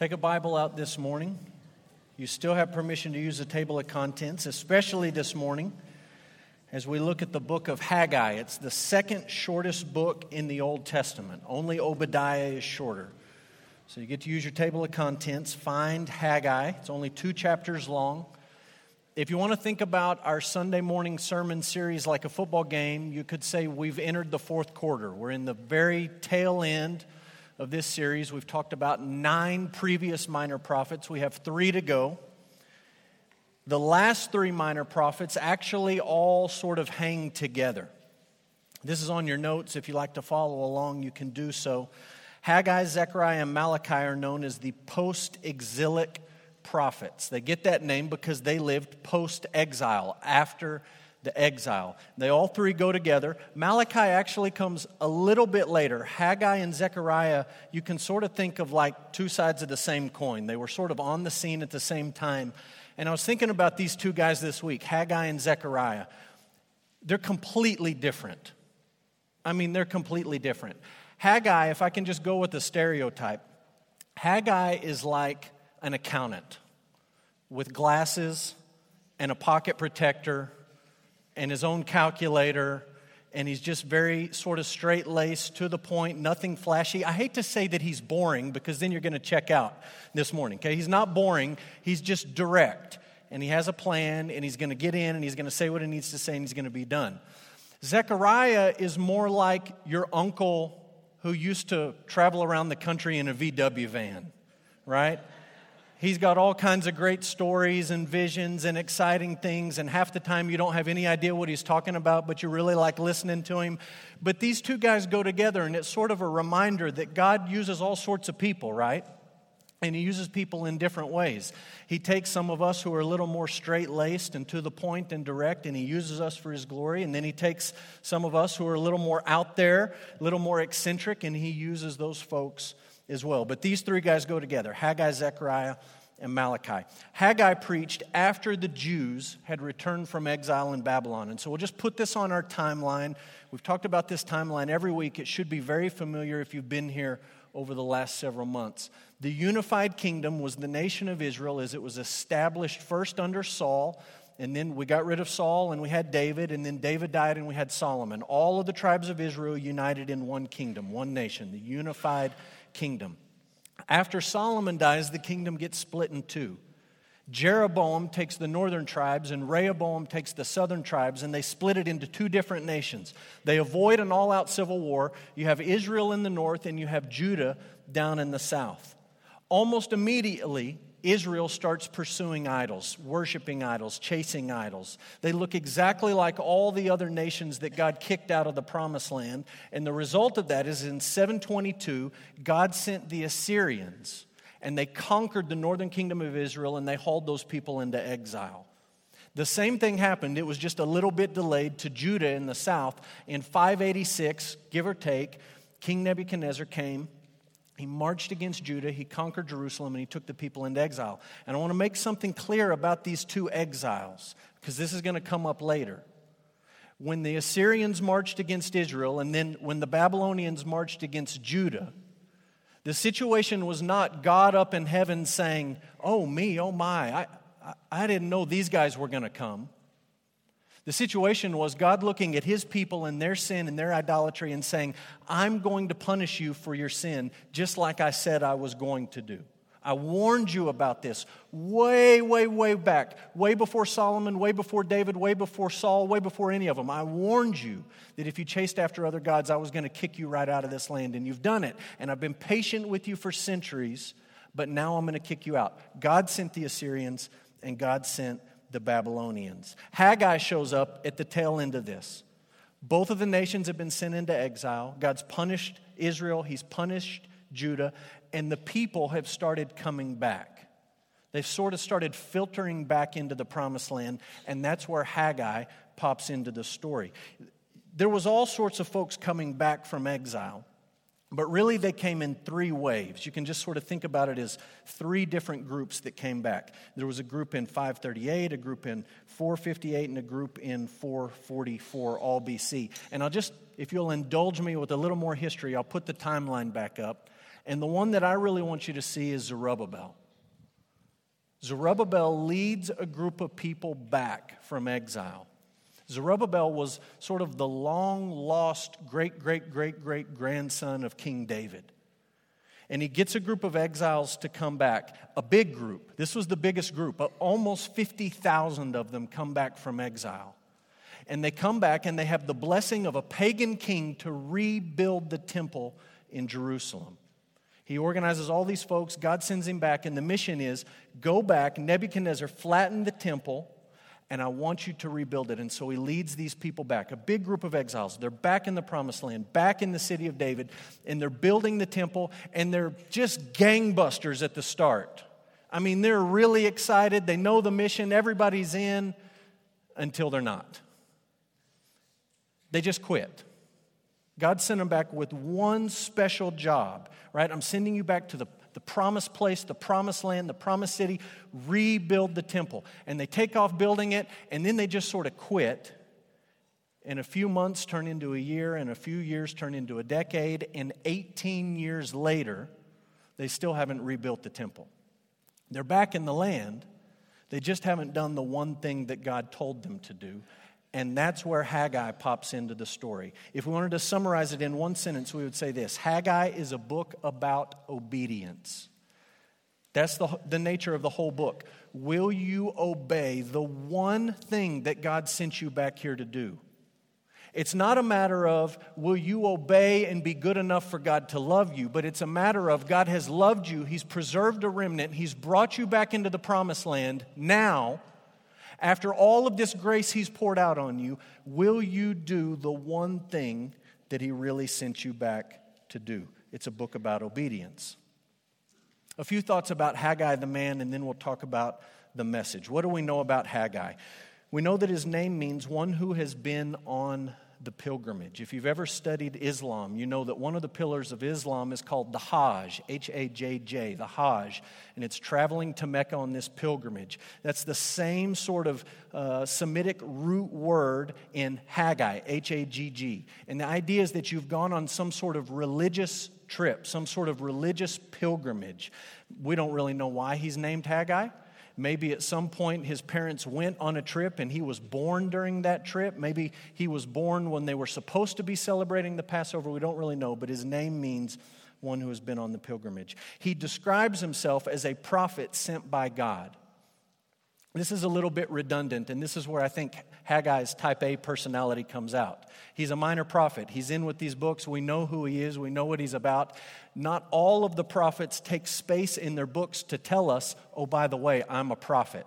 Take a Bible out this morning. You still have permission to use the table of contents, especially this morning as we look at the book of Haggai. It's the second shortest book in the Old Testament. Only Obadiah is shorter. So you get to use your table of contents, find Haggai. It's only two chapters long. If you want to think about our Sunday morning sermon series like a football game, you could say we've entered the fourth quarter. We're in the very tail end of this series. We've talked about nine previous minor prophets, we have three to go. The last three minor prophets actually all sort of hang together. This is on your notes. If you like to follow along, you can do so. Haggai, Zechariah, and Malachi are known as the post exilic prophets. They get that name because they lived post exile, after the exile. They all three go together. Malachi actually comes a little bit later. Haggai and Zechariah, you can sort of think of like two sides of the same coin. They were sort of on the scene at the same time. And I was thinking about these two guys this week, Haggai and Zechariah. They're completely different. I mean, they're completely different. Haggai, if I can just go with the stereotype, Haggai is like an accountant with glasses and a pocket protector and his own calculator, and he's just very sort of straight laced, to the point, nothing flashy. I hate to say that he's boring because then you're going to check out this morning, okay? He's not boring, he's just direct, and he has a plan, and he's going to get in, and he's going to say what he needs to say, and he's going to be done. Zechariah is more like your uncle who used to travel around the country in a VW van, right? He's got all kinds of great stories and visions and exciting things, and half the time you don't have any idea what he's talking about, but you really like listening to him. But these two guys go together, and it's sort of a reminder that God uses all sorts of people, right? And he uses people in different ways. He takes some of us who are a little more straight laced and to the point and direct, and he uses us for his glory. And then he takes some of us who are a little more out there, a little more eccentric, and he uses those folks as well. But these three guys go together Haggai, Zechariah, and Malachi. Haggai preached after the Jews had returned from exile in Babylon. And so we'll just put this on our timeline. We've talked about this timeline every week. It should be very familiar if you've been here over the last several months. The unified kingdom was the nation of Israel as it was established first under Saul. And then we got rid of Saul and we had David, and then David died and we had Solomon. All of the tribes of Israel united in one kingdom, one nation, the unified kingdom. After Solomon dies, the kingdom gets split in two. Jeroboam takes the northern tribes and Rehoboam takes the southern tribes, and they split it into two different nations. They avoid an all out civil war. You have Israel in the north, and you have Judah down in the south. Almost immediately, Israel starts pursuing idols, worshiping idols, chasing idols. They look exactly like all the other nations that God kicked out of the promised land. And the result of that is in 722, God sent the Assyrians and they conquered the northern kingdom of Israel and they hauled those people into exile. The same thing happened, it was just a little bit delayed to Judah in the south. In 586, give or take, King Nebuchadnezzar came he marched against Judah, he conquered Jerusalem, and he took the people into exile. And I want to make something clear about these two exiles, because this is going to come up later. When the Assyrians marched against Israel, and then when the Babylonians marched against Judah, the situation was not God up in heaven saying, Oh, me, oh my, I, I, I didn't know these guys were going to come. The situation was God looking at his people and their sin and their idolatry and saying, I'm going to punish you for your sin, just like I said I was going to do. I warned you about this way, way, way back, way before Solomon, way before David, way before Saul, way before any of them. I warned you that if you chased after other gods, I was going to kick you right out of this land, and you've done it. And I've been patient with you for centuries, but now I'm going to kick you out. God sent the Assyrians, and God sent the Babylonians. Haggai shows up at the tail end of this. Both of the nations have been sent into exile. God's punished Israel, He's punished Judah, and the people have started coming back. They've sort of started filtering back into the promised land, and that's where Haggai pops into the story. There was all sorts of folks coming back from exile. But really, they came in three waves. You can just sort of think about it as three different groups that came back. There was a group in 538, a group in 458, and a group in 444, all BC. And I'll just, if you'll indulge me with a little more history, I'll put the timeline back up. And the one that I really want you to see is Zerubbabel. Zerubbabel leads a group of people back from exile. Zerubbabel was sort of the long lost great, great, great, great grandson of King David. And he gets a group of exiles to come back, a big group. This was the biggest group. Almost 50,000 of them come back from exile. And they come back and they have the blessing of a pagan king to rebuild the temple in Jerusalem. He organizes all these folks. God sends him back, and the mission is go back, Nebuchadnezzar, flattened the temple, and I want you to rebuild it. And so he leads these people back, a big group of exiles. They're back in the promised land, back in the city of David, and they're building the temple, and they're just gangbusters at the start. I mean, they're really excited. They know the mission, everybody's in until they're not. They just quit. God sent them back with one special job, right? I'm sending you back to the, the promised place, the promised land, the promised city, rebuild the temple. And they take off building it, and then they just sort of quit. And a few months turn into a year, and a few years turn into a decade, and 18 years later, they still haven't rebuilt the temple. They're back in the land, they just haven't done the one thing that God told them to do, and that's where Haggai pops into the story. If we wanted to summarize it in one sentence, we would say this Haggai is a book about obedience. That's the, the nature of the whole book. Will you obey the one thing that God sent you back here to do? It's not a matter of will you obey and be good enough for God to love you, but it's a matter of God has loved you, He's preserved a remnant, He's brought you back into the promised land. Now, after all of this grace He's poured out on you, will you do the one thing that He really sent you back to do? It's a book about obedience. A few thoughts about Haggai the man, and then we'll talk about the message. What do we know about Haggai? We know that his name means one who has been on the pilgrimage. If you've ever studied Islam, you know that one of the pillars of Islam is called the Hajj, H A J J, the Hajj, and it's traveling to Mecca on this pilgrimage. That's the same sort of uh, Semitic root word in Haggai, H A G G. And the idea is that you've gone on some sort of religious trip, some sort of religious pilgrimage. We don't really know why he's named Haggai. Maybe at some point his parents went on a trip and he was born during that trip. Maybe he was born when they were supposed to be celebrating the Passover. We don't really know, but his name means one who has been on the pilgrimage. He describes himself as a prophet sent by God. This is a little bit redundant, and this is where I think Haggai's type A personality comes out. He's a minor prophet. He's in with these books. We know who he is, we know what he's about. Not all of the prophets take space in their books to tell us, oh, by the way, I'm a prophet.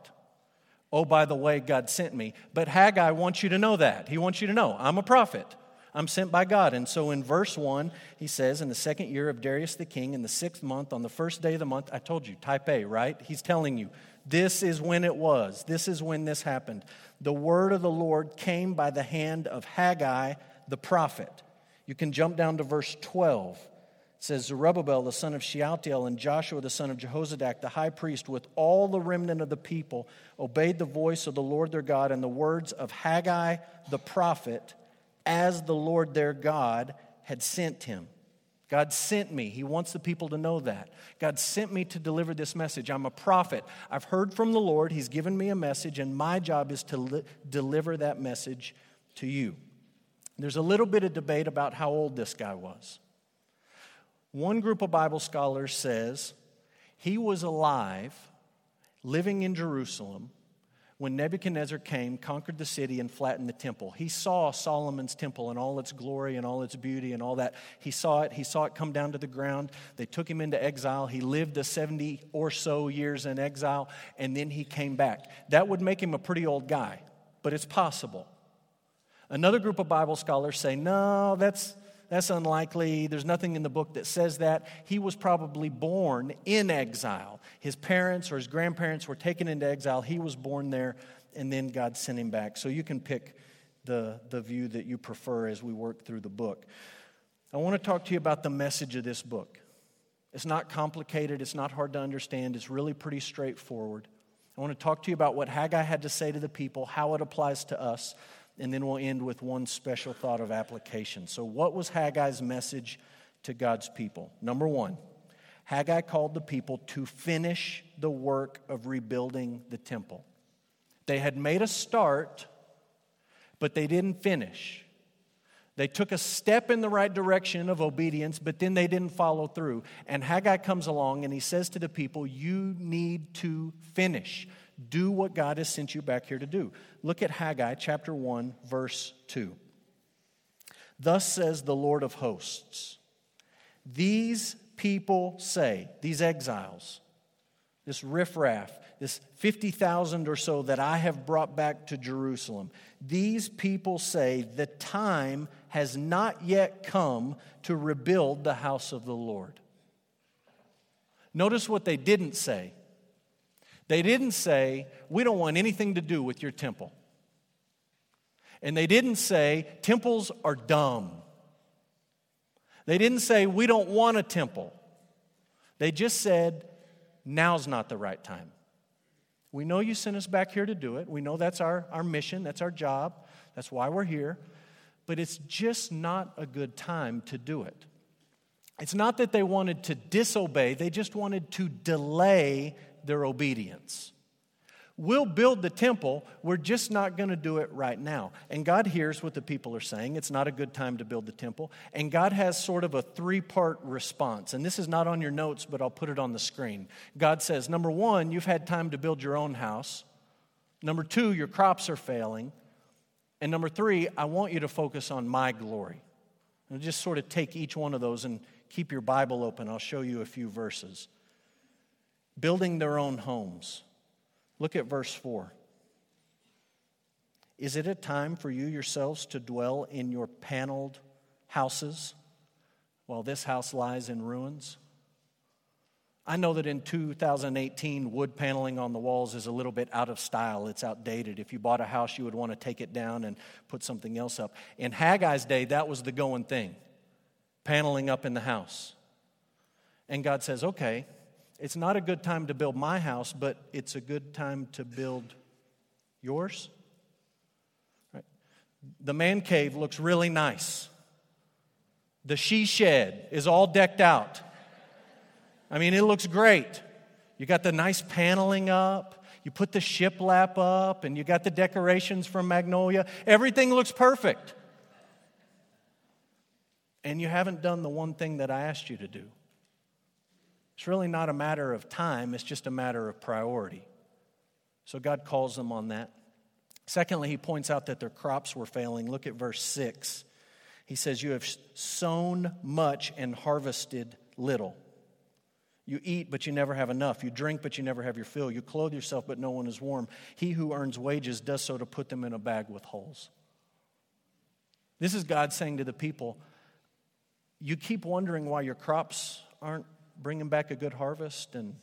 Oh, by the way, God sent me. But Haggai wants you to know that. He wants you to know, I'm a prophet. I'm sent by God. And so in verse 1, he says, In the second year of Darius the king, in the sixth month, on the first day of the month, I told you, type A, right? He's telling you, this is when it was. This is when this happened. The word of the Lord came by the hand of Haggai the prophet. You can jump down to verse 12. It says Zerubbabel the son of Shealtiel and Joshua the son of Jehozadak the high priest with all the remnant of the people obeyed the voice of the Lord their God and the words of Haggai the prophet as the Lord their God had sent him. God sent me. He wants the people to know that. God sent me to deliver this message. I'm a prophet. I've heard from the Lord. He's given me a message, and my job is to li- deliver that message to you. There's a little bit of debate about how old this guy was. One group of Bible scholars says he was alive, living in Jerusalem, when Nebuchadnezzar came, conquered the city, and flattened the temple. He saw Solomon's temple and all its glory and all its beauty and all that. He saw it. He saw it come down to the ground. They took him into exile. He lived the 70 or so years in exile, and then he came back. That would make him a pretty old guy, but it's possible. Another group of Bible scholars say, no, that's, that's unlikely. There's nothing in the book that says that. He was probably born in exile. His parents or his grandparents were taken into exile. He was born there, and then God sent him back. So you can pick the, the view that you prefer as we work through the book. I want to talk to you about the message of this book. It's not complicated, it's not hard to understand, it's really pretty straightforward. I want to talk to you about what Haggai had to say to the people, how it applies to us, and then we'll end with one special thought of application. So, what was Haggai's message to God's people? Number one, Haggai called the people to finish the work of rebuilding the temple. They had made a start, but they didn't finish. They took a step in the right direction of obedience, but then they didn't follow through. And Haggai comes along and he says to the people, You need to finish. Do what God has sent you back here to do. Look at Haggai chapter 1, verse 2. Thus says the Lord of hosts These people say, these exiles, this riffraff, this 50,000 or so that I have brought back to Jerusalem, these people say the time has not yet come to rebuild the house of the Lord. Notice what they didn't say. They didn't say, We don't want anything to do with your temple. And they didn't say, Temples are dumb. They didn't say, We don't want a temple. They just said, Now's not the right time. We know you sent us back here to do it. We know that's our, our mission, that's our job, that's why we're here. But it's just not a good time to do it. It's not that they wanted to disobey, they just wanted to delay their obedience. We'll build the temple, we're just not going to do it right now. And God hears what the people are saying. It's not a good time to build the temple. And God has sort of a three part response. And this is not on your notes, but I'll put it on the screen. God says, number one, you've had time to build your own house. Number two, your crops are failing. And number three, I want you to focus on my glory. And just sort of take each one of those and keep your Bible open. I'll show you a few verses. Building their own homes. Look at verse 4. Is it a time for you yourselves to dwell in your paneled houses while this house lies in ruins? I know that in 2018, wood paneling on the walls is a little bit out of style. It's outdated. If you bought a house, you would want to take it down and put something else up. In Haggai's day, that was the going thing paneling up in the house. And God says, okay, it's not a good time to build my house, but it's a good time to build yours. Right? The man cave looks really nice. The she shed is all decked out. I mean, it looks great. You got the nice paneling up, you put the shiplap up, and you got the decorations from Magnolia. Everything looks perfect. And you haven't done the one thing that I asked you to do. It's really not a matter of time, it's just a matter of priority. So God calls them on that. Secondly, he points out that their crops were failing. Look at verse 6. He says, You have sown much and harvested little. You eat, but you never have enough. You drink, but you never have your fill. You clothe yourself, but no one is warm. He who earns wages does so to put them in a bag with holes. This is God saying to the people, You keep wondering why your crops aren't bringing back a good harvest and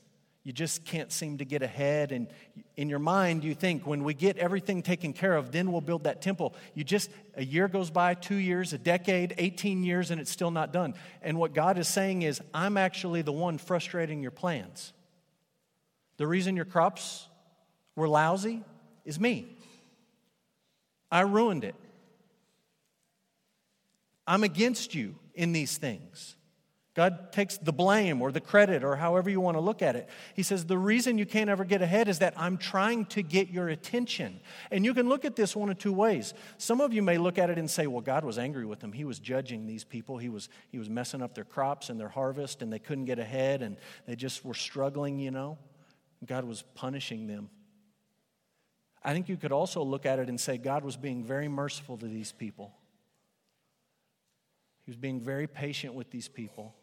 you just can't seem to get ahead. And in your mind, you think, when we get everything taken care of, then we'll build that temple. You just, a year goes by, two years, a decade, 18 years, and it's still not done. And what God is saying is, I'm actually the one frustrating your plans. The reason your crops were lousy is me. I ruined it. I'm against you in these things. God takes the blame or the credit or however you want to look at it. He says, The reason you can't ever get ahead is that I'm trying to get your attention. And you can look at this one of two ways. Some of you may look at it and say, Well, God was angry with them. He was judging these people. He was, he was messing up their crops and their harvest, and they couldn't get ahead, and they just were struggling, you know. God was punishing them. I think you could also look at it and say, God was being very merciful to these people. He was being very patient with these people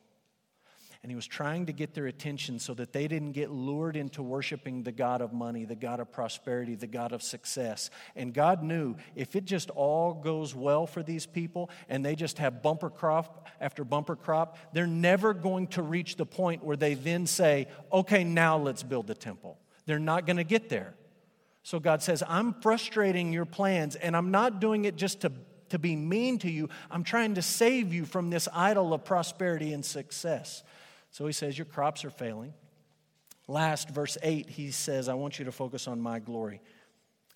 and he was trying to get their attention so that they didn't get lured into worshiping the God of money, the God of prosperity, the God of success. And God knew if it just all goes well for these people and they just have bumper crop after bumper crop, they're never going to reach the point where they then say, okay, now let's build the temple. They're not going to get there. So God says, I'm frustrating your plans, and I'm not doing it just to to be mean to you. I'm trying to save you from this idol of prosperity and success. So he says, Your crops are failing. Last, verse 8, he says, I want you to focus on my glory.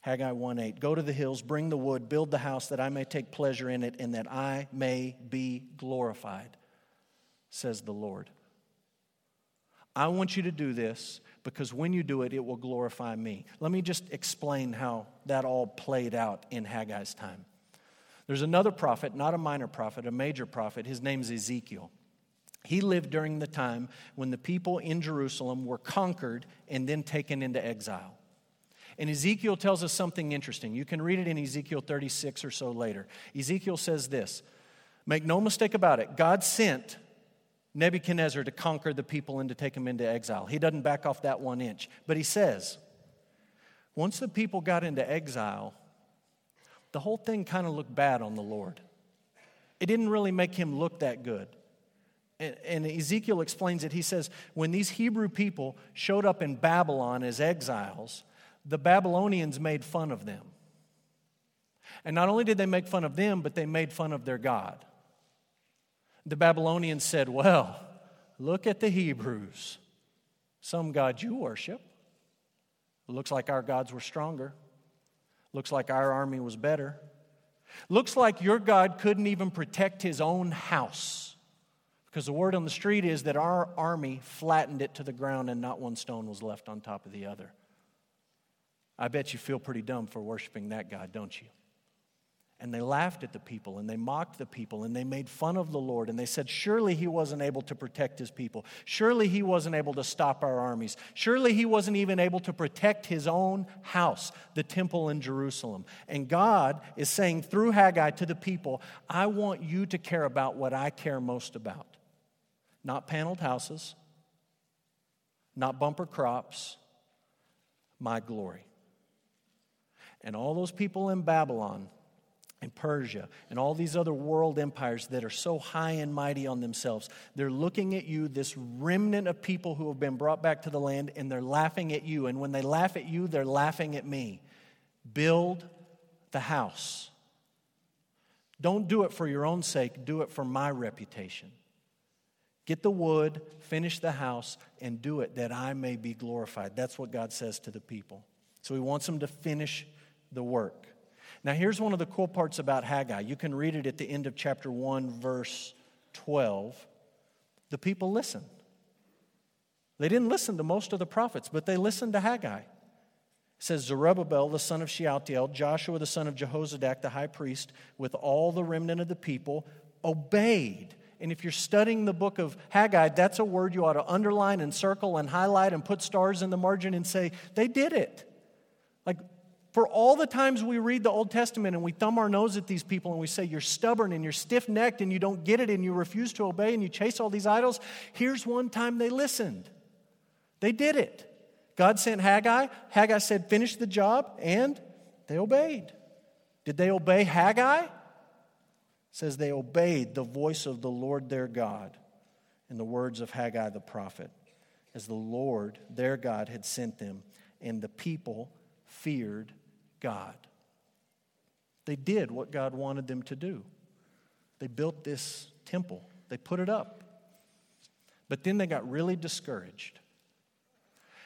Haggai 1 8. Go to the hills, bring the wood, build the house that I may take pleasure in it and that I may be glorified, says the Lord. I want you to do this because when you do it, it will glorify me. Let me just explain how that all played out in Haggai's time. There's another prophet, not a minor prophet, a major prophet. His name's Ezekiel. He lived during the time when the people in Jerusalem were conquered and then taken into exile. And Ezekiel tells us something interesting. You can read it in Ezekiel 36 or so later. Ezekiel says this Make no mistake about it, God sent Nebuchadnezzar to conquer the people and to take them into exile. He doesn't back off that one inch. But he says, once the people got into exile, the whole thing kind of looked bad on the Lord. It didn't really make him look that good. And, Ezekiel explains it. He says, when these Hebrew people showed up in Babylon as exiles, the Babylonians made fun of them. And not only did they make fun of them, but they made fun of their God. The Babylonians said, Well, look at the Hebrews. Some God you worship. It looks like our gods were stronger. Looks like our army was better. Looks like your God couldn't even protect his own house. Because the word on the street is that our army flattened it to the ground and not one stone was left on top of the other. I bet you feel pretty dumb for worshiping that God, don't you? And they laughed at the people and they mocked the people and they made fun of the Lord and they said, Surely he wasn't able to protect his people. Surely he wasn't able to stop our armies. Surely he wasn't even able to protect his own house, the temple in Jerusalem. And God is saying through Haggai to the people, I want you to care about what I care most about. Not paneled houses, not bumper crops, my glory. And all those people in Babylon and Persia and all these other world empires that are so high and mighty on themselves. They're looking at you, this remnant of people who have been brought back to the land, and they're laughing at you. And when they laugh at you, they're laughing at me. Build the house. Don't do it for your own sake, do it for my reputation. Get the wood, finish the house, and do it that I may be glorified. That's what God says to the people. So he wants them to finish the work. Now, here's one of the cool parts about Haggai. You can read it at the end of chapter 1, verse 12. The people listened. They didn't listen to most of the prophets, but they listened to Haggai. It says Zerubbabel, the son of Shealtiel, Joshua, the son of Jehozadak, the high priest, with all the remnant of the people, obeyed. And if you're studying the book of Haggai, that's a word you ought to underline and circle and highlight and put stars in the margin and say, they did it. Like, for all the times we read the Old Testament and we thumb our nose at these people and we say, You're stubborn and you're stiff necked and you don't get it and you refuse to obey and you chase all these idols, here's one time they listened. They did it. God sent Haggai. Haggai said, Finish the job, and they obeyed. Did they obey Haggai? Says they obeyed the voice of the Lord their God in the words of Haggai the prophet, as the Lord their God had sent them, and the people feared God. They did what God wanted them to do. They built this temple, they put it up. But then they got really discouraged.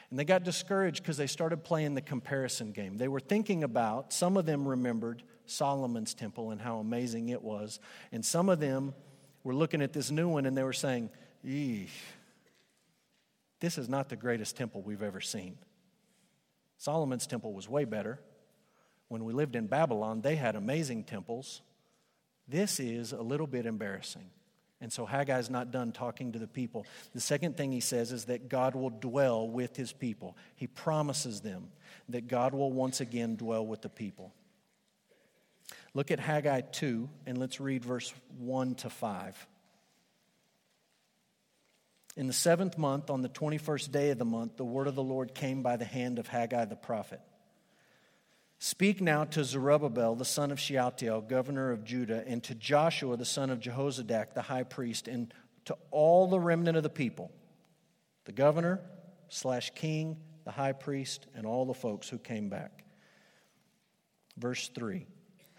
And they got discouraged because they started playing the comparison game. They were thinking about, some of them remembered Solomon's temple and how amazing it was. And some of them were looking at this new one and they were saying, Eesh, this is not the greatest temple we've ever seen. Solomon's temple was way better. When we lived in Babylon, they had amazing temples. This is a little bit embarrassing. And so Haggai's not done talking to the people. The second thing he says is that God will dwell with his people. He promises them that God will once again dwell with the people. Look at Haggai 2, and let's read verse 1 to 5. In the seventh month, on the 21st day of the month, the word of the Lord came by the hand of Haggai the prophet. Speak now to Zerubbabel, the son of Shealtiel, governor of Judah, and to Joshua, the son of Jehozadak, the high priest, and to all the remnant of the people, the governor slash king, the high priest, and all the folks who came back. Verse 3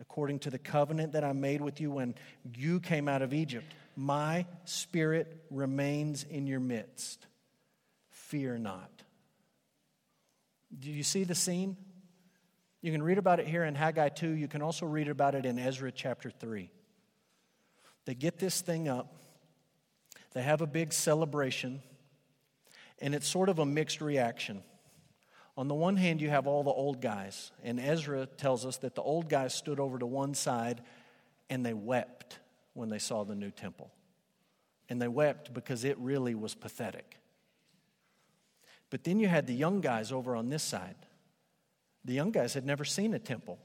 According to the covenant that I made with you when you came out of Egypt, my spirit remains in your midst. Fear not. Do you see the scene? You can read about it here in Haggai 2. You can also read about it in Ezra chapter 3. They get this thing up, they have a big celebration, and it's sort of a mixed reaction. On the one hand, you have all the old guys, and Ezra tells us that the old guys stood over to one side and they wept when they saw the new temple. And they wept because it really was pathetic. But then you had the young guys over on this side the young guys had never seen a temple,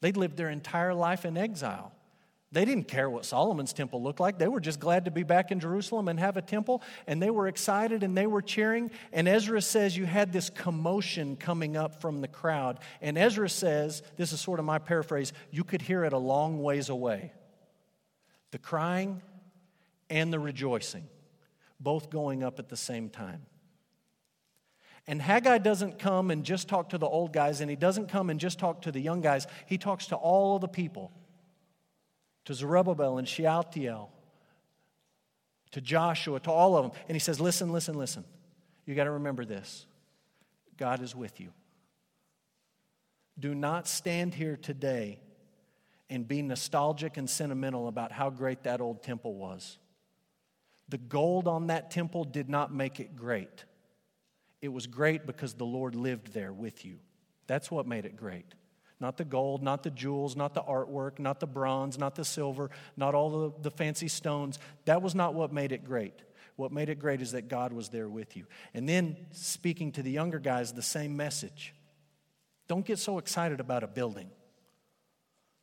they'd lived their entire life in exile. They didn't care what Solomon's temple looked like. They were just glad to be back in Jerusalem and have a temple. And they were excited and they were cheering. And Ezra says you had this commotion coming up from the crowd. And Ezra says, this is sort of my paraphrase, you could hear it a long ways away. The crying and the rejoicing, both going up at the same time. And Haggai doesn't come and just talk to the old guys, and he doesn't come and just talk to the young guys. He talks to all of the people to Zerubbabel and Shealtiel, to Joshua, to all of them. And he says, Listen, listen, listen. You got to remember this God is with you. Do not stand here today and be nostalgic and sentimental about how great that old temple was. The gold on that temple did not make it great. It was great because the Lord lived there with you. That's what made it great. Not the gold, not the jewels, not the artwork, not the bronze, not the silver, not all the, the fancy stones. That was not what made it great. What made it great is that God was there with you. And then speaking to the younger guys, the same message. Don't get so excited about a building.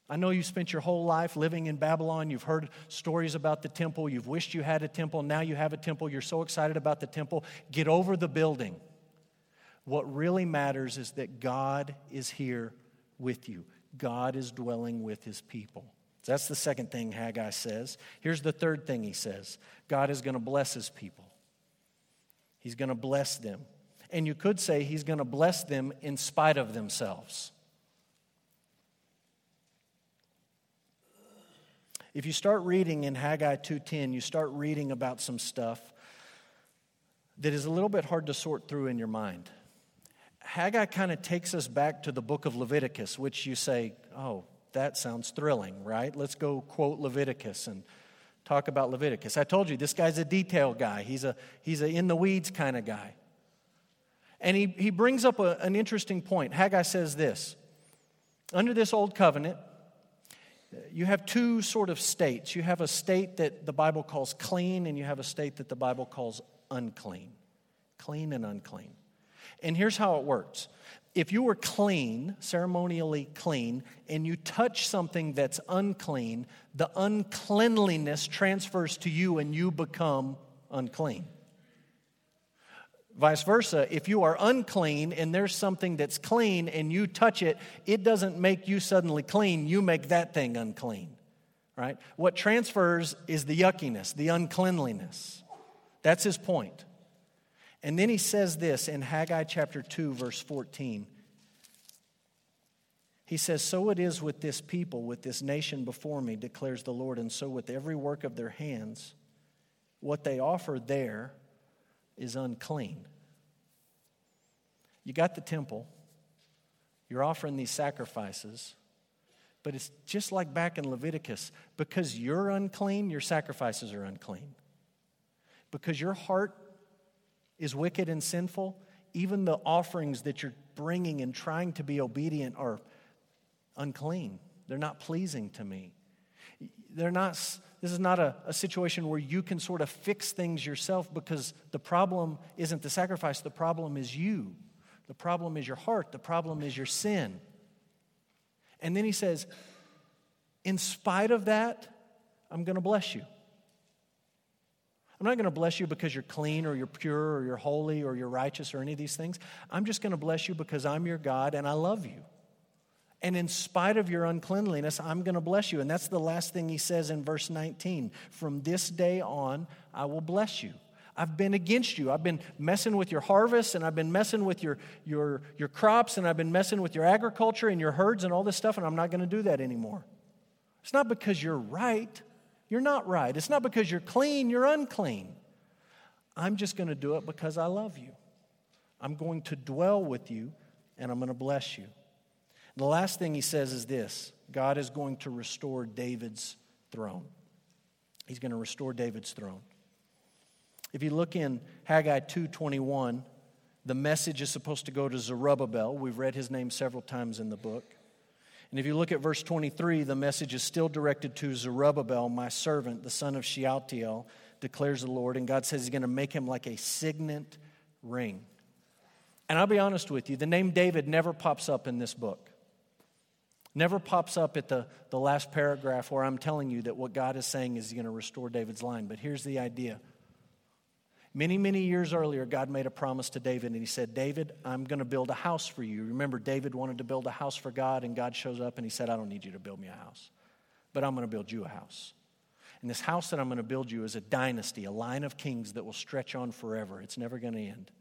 I know you spent your whole life living in Babylon. You've heard stories about the temple. You've wished you had a temple. Now you have a temple. You're so excited about the temple. Get over the building. What really matters is that God is here with you, God is dwelling with his people. That's the second thing Haggai says. Here's the third thing he says God is going to bless his people, he's going to bless them. And you could say he's going to bless them in spite of themselves. If you start reading in Haggai 2:10, you start reading about some stuff that is a little bit hard to sort through in your mind. Haggai kind of takes us back to the book of Leviticus, which you say, oh, that sounds thrilling, right? Let's go quote Leviticus and talk about Leviticus. I told you, this guy's a detail guy, he's a, he's a in the weeds kind of guy. And he, he brings up a, an interesting point. Haggai says this Under this old covenant, you have two sort of states. You have a state that the Bible calls clean, and you have a state that the Bible calls unclean. Clean and unclean. And here's how it works if you were clean, ceremonially clean, and you touch something that's unclean, the uncleanliness transfers to you and you become unclean. Vice versa, if you are unclean and there's something that's clean and you touch it, it doesn't make you suddenly clean, you make that thing unclean. Right? What transfers is the yuckiness, the uncleanliness. That's his point. And then he says this in Haggai chapter 2, verse 14. He says, So it is with this people, with this nation before me, declares the Lord, and so with every work of their hands. What they offer there is unclean. You got the temple, you're offering these sacrifices, but it's just like back in Leviticus because you're unclean, your sacrifices are unclean. Because your heart is wicked and sinful, even the offerings that you're bringing and trying to be obedient are unclean. They're not pleasing to me. They're not, this is not a, a situation where you can sort of fix things yourself because the problem isn't the sacrifice, the problem is you. The problem is your heart, the problem is your sin. And then he says, in spite of that, I'm going to bless you. I'm not going to bless you because you're clean or you're pure or you're holy or you're righteous or any of these things. I'm just going to bless you because I'm your God and I love you. And in spite of your uncleanliness, I'm going to bless you. And that's the last thing he says in verse 19. From this day on, I will bless you. I've been against you. I've been messing with your harvest and I've been messing with your, your, your crops and I've been messing with your agriculture and your herds and all this stuff, and I'm not going to do that anymore. It's not because you're right. You're not right. It's not because you're clean. You're unclean. I'm just going to do it because I love you. I'm going to dwell with you and I'm going to bless you. The last thing he says is this God is going to restore David's throne. He's going to restore David's throne. If you look in Haggai 2:21, the message is supposed to go to Zerubbabel. We've read his name several times in the book. And if you look at verse 23, the message is still directed to Zerubbabel, my servant, the son of Shealtiel, declares the Lord. And God says he's going to make him like a signet ring. And I'll be honest with you, the name David never pops up in this book. Never pops up at the, the last paragraph where I'm telling you that what God is saying is He's going to restore David's line. But here's the idea. Many, many years earlier, God made a promise to David, and He said, David, I'm going to build a house for you. Remember, David wanted to build a house for God, and God shows up and He said, I don't need you to build me a house, but I'm going to build you a house. And this house that I'm going to build you is a dynasty, a line of kings that will stretch on forever. It's never going to end.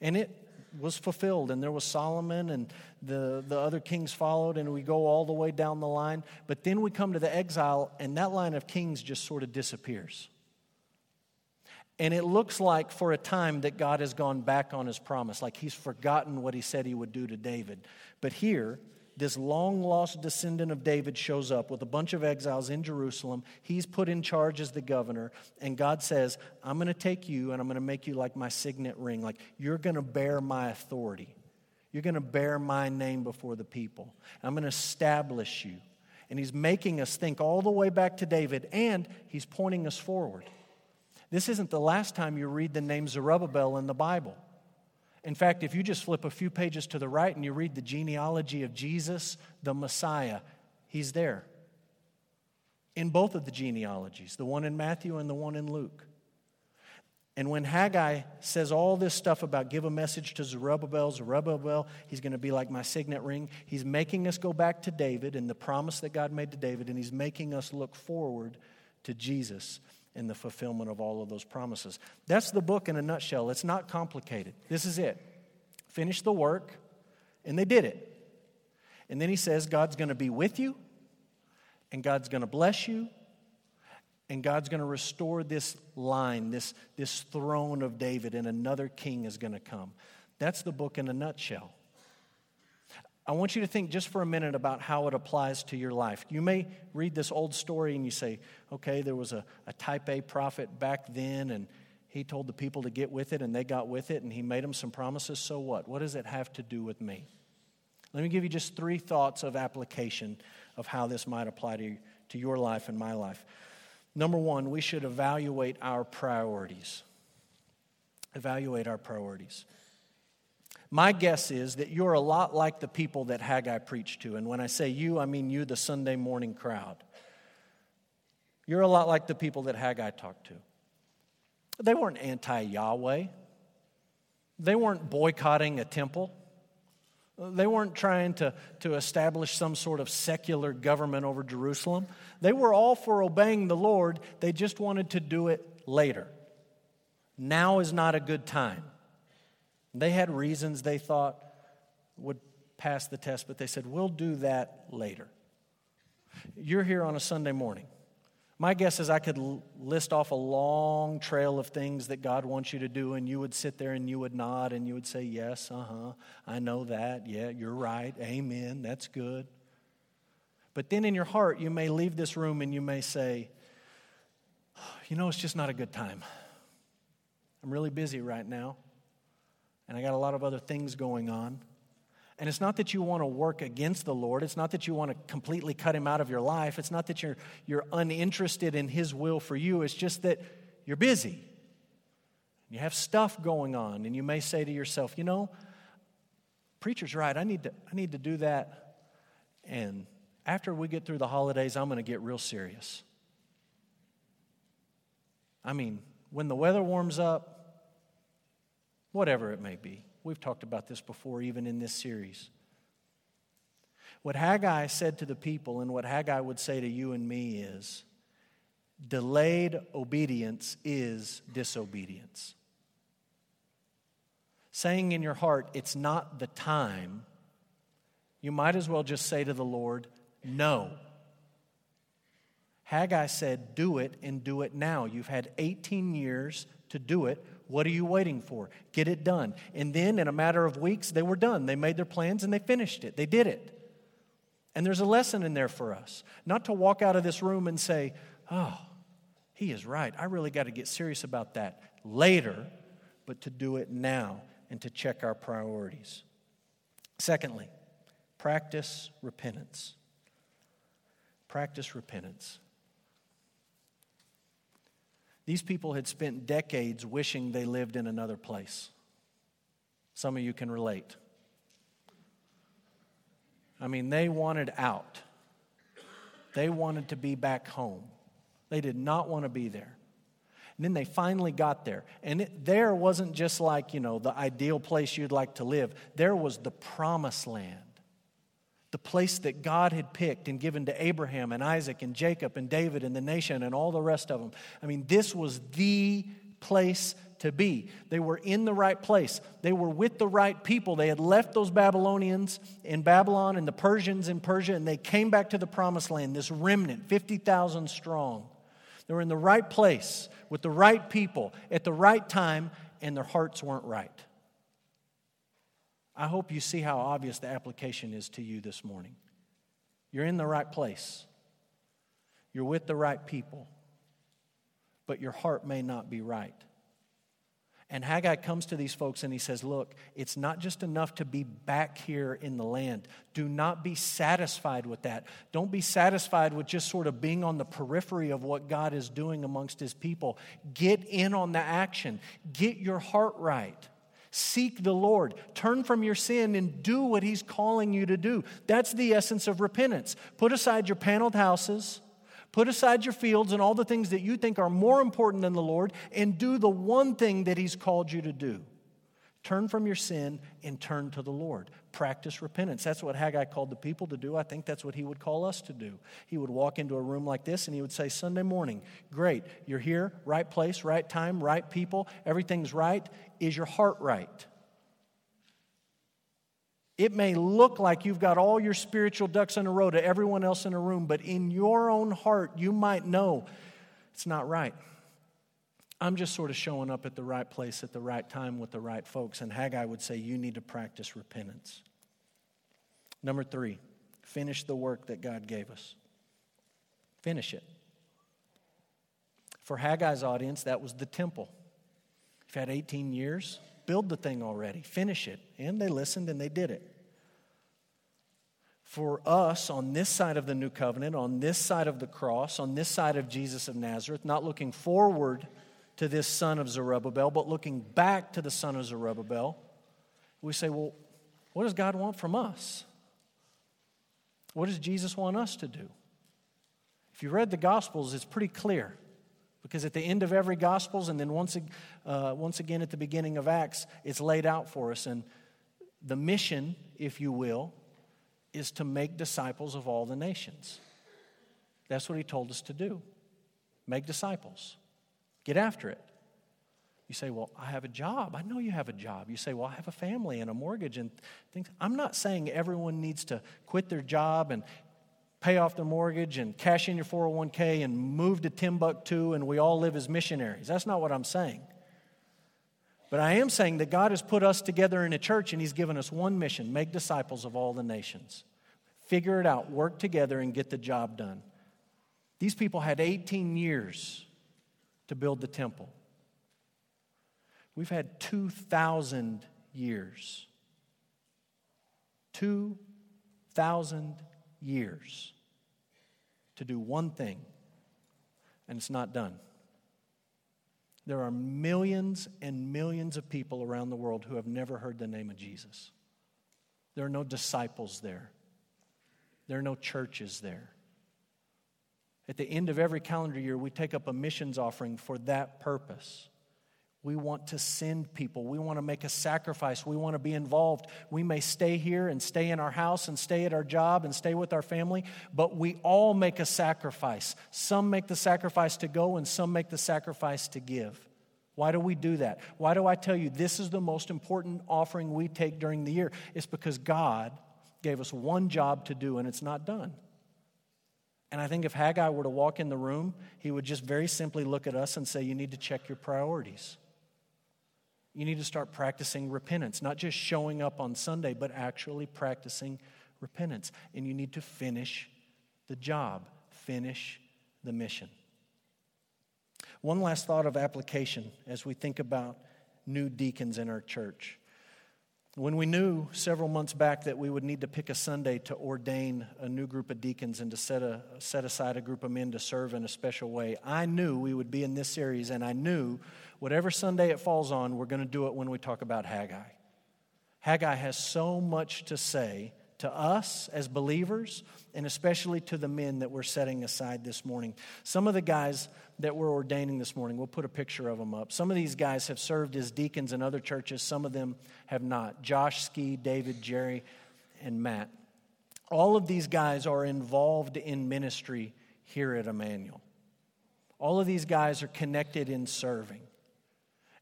And it was fulfilled, and there was Solomon, and the, the other kings followed, and we go all the way down the line. But then we come to the exile, and that line of kings just sort of disappears. And it looks like for a time that God has gone back on his promise, like he's forgotten what he said he would do to David. But here, this long lost descendant of David shows up with a bunch of exiles in Jerusalem. He's put in charge as the governor, and God says, I'm going to take you and I'm going to make you like my signet ring. Like you're going to bear my authority. You're going to bear my name before the people. I'm going to establish you. And he's making us think all the way back to David, and he's pointing us forward. This isn't the last time you read the name Zerubbabel in the Bible. In fact, if you just flip a few pages to the right and you read the genealogy of Jesus, the Messiah, he's there. In both of the genealogies, the one in Matthew and the one in Luke. And when Haggai says all this stuff about give a message to Zerubbabel, Zerubbabel, he's going to be like my signet ring, he's making us go back to David and the promise that God made to David, and he's making us look forward to Jesus in the fulfillment of all of those promises. That's the book in a nutshell. It's not complicated. This is it. Finish the work, and they did it. And then he says, God's going to be with you, and God's going to bless you, and God's going to restore this line, this, this throne of David, and another king is going to come. That's the book in a nutshell. I want you to think just for a minute about how it applies to your life. You may read this old story and you say, okay, there was a, a type A prophet back then and he told the people to get with it and they got with it and he made them some promises. So what? What does it have to do with me? Let me give you just three thoughts of application of how this might apply to, to your life and my life. Number one, we should evaluate our priorities. Evaluate our priorities. My guess is that you're a lot like the people that Haggai preached to. And when I say you, I mean you, the Sunday morning crowd. You're a lot like the people that Haggai talked to. They weren't anti Yahweh, they weren't boycotting a temple. They weren't trying to, to establish some sort of secular government over Jerusalem. They were all for obeying the Lord, they just wanted to do it later. Now is not a good time. They had reasons they thought would pass the test, but they said, we'll do that later. You're here on a Sunday morning. My guess is I could list off a long trail of things that God wants you to do, and you would sit there and you would nod and you would say, Yes, uh huh, I know that. Yeah, you're right. Amen. That's good. But then in your heart, you may leave this room and you may say, You know, it's just not a good time. I'm really busy right now and I got a lot of other things going on. And it's not that you want to work against the Lord. It's not that you want to completely cut him out of your life. It's not that you're, you're uninterested in his will for you. It's just that you're busy. You have stuff going on. And you may say to yourself, you know, preacher's right. I need to, I need to do that. And after we get through the holidays, I'm going to get real serious. I mean, when the weather warms up, whatever it may be. We've talked about this before, even in this series. What Haggai said to the people, and what Haggai would say to you and me is delayed obedience is disobedience. Saying in your heart, it's not the time, you might as well just say to the Lord, no. Haggai said, Do it and do it now. You've had 18 years to do it. What are you waiting for? Get it done. And then, in a matter of weeks, they were done. They made their plans and they finished it. They did it. And there's a lesson in there for us. Not to walk out of this room and say, Oh, he is right. I really got to get serious about that later, but to do it now and to check our priorities. Secondly, practice repentance. Practice repentance. These people had spent decades wishing they lived in another place. Some of you can relate. I mean, they wanted out. They wanted to be back home. They did not want to be there. And then they finally got there. And it, there wasn't just like, you know, the ideal place you'd like to live, there was the promised land the place that God had picked and given to Abraham and Isaac and Jacob and David and the nation and all the rest of them. I mean, this was the place to be. They were in the right place. They were with the right people. They had left those Babylonians in Babylon and the Persians in Persia, and they came back to the promised land, this remnant, 50,000 strong. They were in the right place with the right people at the right time, and their hearts weren't right. I hope you see how obvious the application is to you this morning. You're in the right place, you're with the right people, but your heart may not be right. And Haggai comes to these folks and he says, Look, it's not just enough to be back here in the land. Do not be satisfied with that. Don't be satisfied with just sort of being on the periphery of what God is doing amongst his people. Get in on the action, get your heart right. Seek the Lord. Turn from your sin and do what He's calling you to do. That's the essence of repentance. Put aside your paneled houses, put aside your fields and all the things that you think are more important than the Lord, and do the one thing that He's called you to do. Turn from your sin and turn to the Lord. Practice repentance. That's what Haggai called the people to do. I think that's what he would call us to do. He would walk into a room like this and he would say, Sunday morning, great, you're here, right place, right time, right people, everything's right. Is your heart right? It may look like you've got all your spiritual ducks in a row to everyone else in a room, but in your own heart, you might know it's not right. I'm just sort of showing up at the right place at the right time with the right folks. And Haggai would say, You need to practice repentance. Number three, finish the work that God gave us. Finish it. For Haggai's audience, that was the temple. You've had 18 years, build the thing already, finish it. And they listened and they did it. For us on this side of the new covenant, on this side of the cross, on this side of Jesus of Nazareth, not looking forward to this son of Zerubbabel, but looking back to the son of Zerubbabel, we say, well, what does God want from us? What does Jesus want us to do? If you read the Gospels, it's pretty clear. Because at the end of every Gospels, and then once, uh, once again at the beginning of Acts, it's laid out for us. And the mission, if you will, is to make disciples of all the nations. That's what he told us to do make disciples. Get after it. You say, Well, I have a job. I know you have a job. You say, Well, I have a family and a mortgage and things. I'm not saying everyone needs to quit their job and pay off their mortgage and cash in your 401k and move to Timbuktu and we all live as missionaries. That's not what I'm saying. But I am saying that God has put us together in a church and He's given us one mission make disciples of all the nations. Figure it out, work together, and get the job done. These people had 18 years to build the temple. We've had 2,000 years. 2,000 years to do one thing, and it's not done. There are millions and millions of people around the world who have never heard the name of Jesus. There are no disciples there, there are no churches there. At the end of every calendar year, we take up a missions offering for that purpose. We want to send people. We want to make a sacrifice. We want to be involved. We may stay here and stay in our house and stay at our job and stay with our family, but we all make a sacrifice. Some make the sacrifice to go, and some make the sacrifice to give. Why do we do that? Why do I tell you this is the most important offering we take during the year? It's because God gave us one job to do, and it's not done. And I think if Haggai were to walk in the room, he would just very simply look at us and say, You need to check your priorities. You need to start practicing repentance, not just showing up on Sunday, but actually practicing repentance. And you need to finish the job, finish the mission. One last thought of application as we think about new deacons in our church. When we knew several months back that we would need to pick a Sunday to ordain a new group of deacons and to set, a, set aside a group of men to serve in a special way, I knew we would be in this series, and I knew whatever Sunday it falls on, we're going to do it when we talk about Haggai. Haggai has so much to say to us as believers, and especially to the men that we're setting aside this morning. Some of the guys that we're ordaining this morning. We'll put a picture of them up. Some of these guys have served as deacons in other churches, some of them have not. Josh Ski, David, Jerry, and Matt. All of these guys are involved in ministry here at Emmanuel. All of these guys are connected in serving.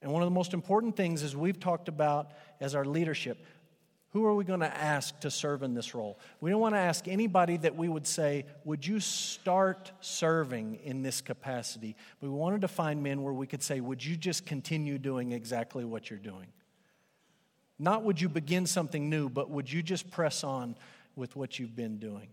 And one of the most important things, as we've talked about as our leadership, who are we going to ask to serve in this role? We don't want to ask anybody that we would say, Would you start serving in this capacity? But we wanted to find men where we could say, Would you just continue doing exactly what you're doing? Not would you begin something new, but would you just press on with what you've been doing?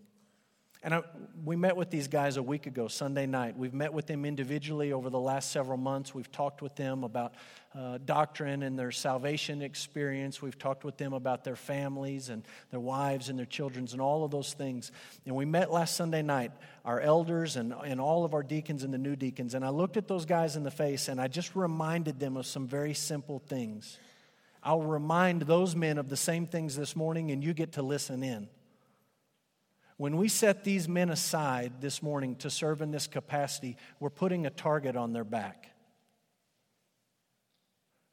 And I, we met with these guys a week ago, Sunday night. We've met with them individually over the last several months. We've talked with them about uh, doctrine and their salvation experience. We've talked with them about their families and their wives and their children and all of those things. And we met last Sunday night, our elders and, and all of our deacons and the new deacons. And I looked at those guys in the face and I just reminded them of some very simple things. I'll remind those men of the same things this morning, and you get to listen in. When we set these men aside this morning to serve in this capacity, we're putting a target on their back.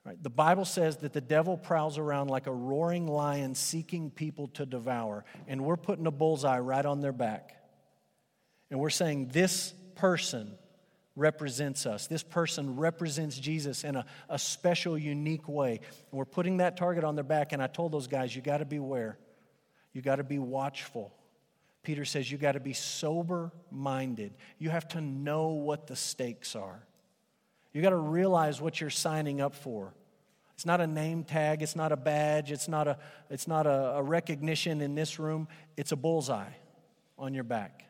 Right? The Bible says that the devil prowls around like a roaring lion seeking people to devour, and we're putting a bullseye right on their back. And we're saying, This person represents us. This person represents Jesus in a, a special, unique way. And we're putting that target on their back, and I told those guys, You got to beware, you got to be watchful. Peter says you got to be sober minded. You have to know what the stakes are. You got to realize what you're signing up for. It's not a name tag, it's not a badge, it's not a, it's not a, a recognition in this room, it's a bullseye on your back.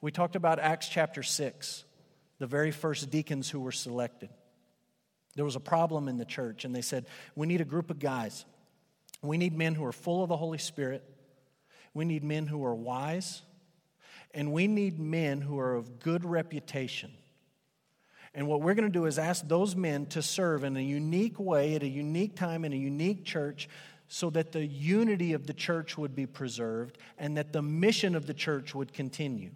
We talked about Acts chapter 6, the very first deacons who were selected. There was a problem in the church, and they said, We need a group of guys. We need men who are full of the Holy Spirit we need men who are wise, and we need men who are of good reputation. And what we're going to do is ask those men to serve in a unique way, at a unique time, in a unique church, so that the unity of the church would be preserved and that the mission of the church would continue.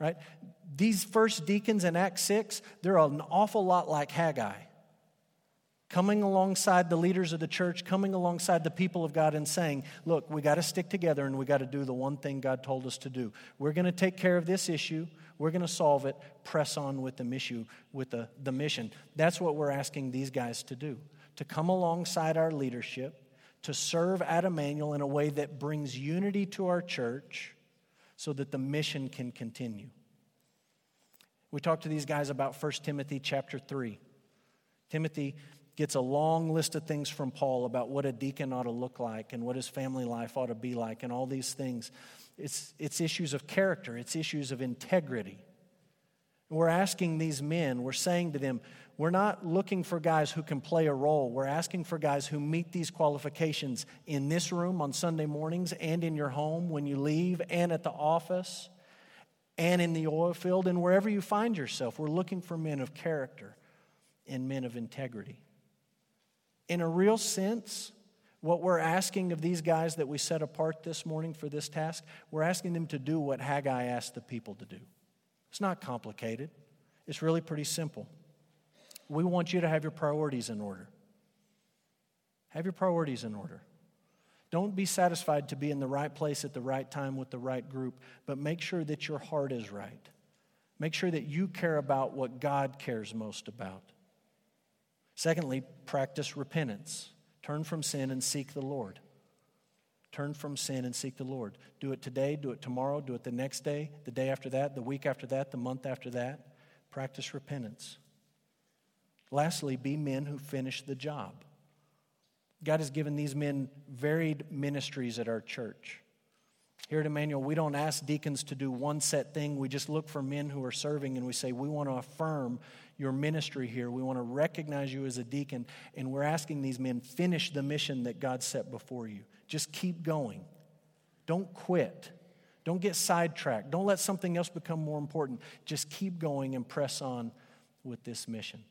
Right? These first deacons in Acts 6, they're an awful lot like Haggai coming alongside the leaders of the church, coming alongside the people of God, and saying, Look, we got to stick together and we got to do the one thing God told us to do. We're going to take care of this issue. We're going to solve it. Press on with the issue, with the, the mission. That's what we're asking these guys to do to come alongside our leadership, to serve at Emmanuel in a way that brings unity to our church so that the mission can continue. We talked to these guys about 1 Timothy chapter 3. Timothy gets a long list of things from Paul about what a deacon ought to look like and what his family life ought to be like and all these things. It's, it's issues of character, it's issues of integrity. We're asking these men, we're saying to them, we're not looking for guys who can play a role. We're asking for guys who meet these qualifications in this room on Sunday mornings and in your home when you leave and at the office and in the oil field and wherever you find yourself. We're looking for men of character and men of integrity. In a real sense, what we're asking of these guys that we set apart this morning for this task, we're asking them to do what Haggai asked the people to do. It's not complicated, it's really pretty simple. we want you to have your priorities in order. Have your priorities in order. Don't be satisfied to be in the right place at the right time with the right group, but make sure that your heart is right. Make sure that you care about what God cares most about. Secondly, practice repentance. Turn from sin and seek the Lord. Turn from sin and seek the Lord. Do it today, do it tomorrow, do it the next day, the day after that, the week after that, the month after that. Practice repentance. Lastly, be men who finish the job. God has given these men varied ministries at our church. Here at Emmanuel, we don't ask deacons to do one set thing. We just look for men who are serving and we say, We want to affirm your ministry here. We want to recognize you as a deacon. And we're asking these men, finish the mission that God set before you. Just keep going. Don't quit. Don't get sidetracked. Don't let something else become more important. Just keep going and press on with this mission.